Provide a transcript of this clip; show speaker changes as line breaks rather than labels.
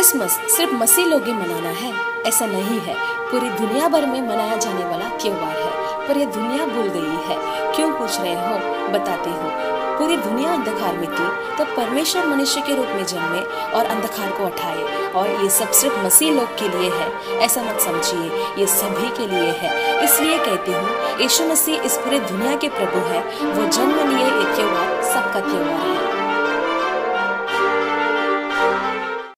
Christmas सिर्फ़ मसीह लोग ही मनाना है। ऐसा नहीं है। पूरी दुनिया भर में मनाया जाने वाला त्योहार है। पर यह दुनिया भूल गई है। क्यों पूछ रहे हो? बताते हो। पूरी दुनिया अंधकार में थी, तब परमेश्वर मनुष्य के रूप में जन्मे और अंधकार को उठाए। और ये सब सिर्फ़ मसीह लोग के लिए है। ऐसा मत समझिए, ये सभी के लिए है। इसलिए कहती हूँ, यीशु मसीह इस पूरे दुनिया के प्रभु है। वो जन्म लिए ये त्योहार सबका त्योहार है।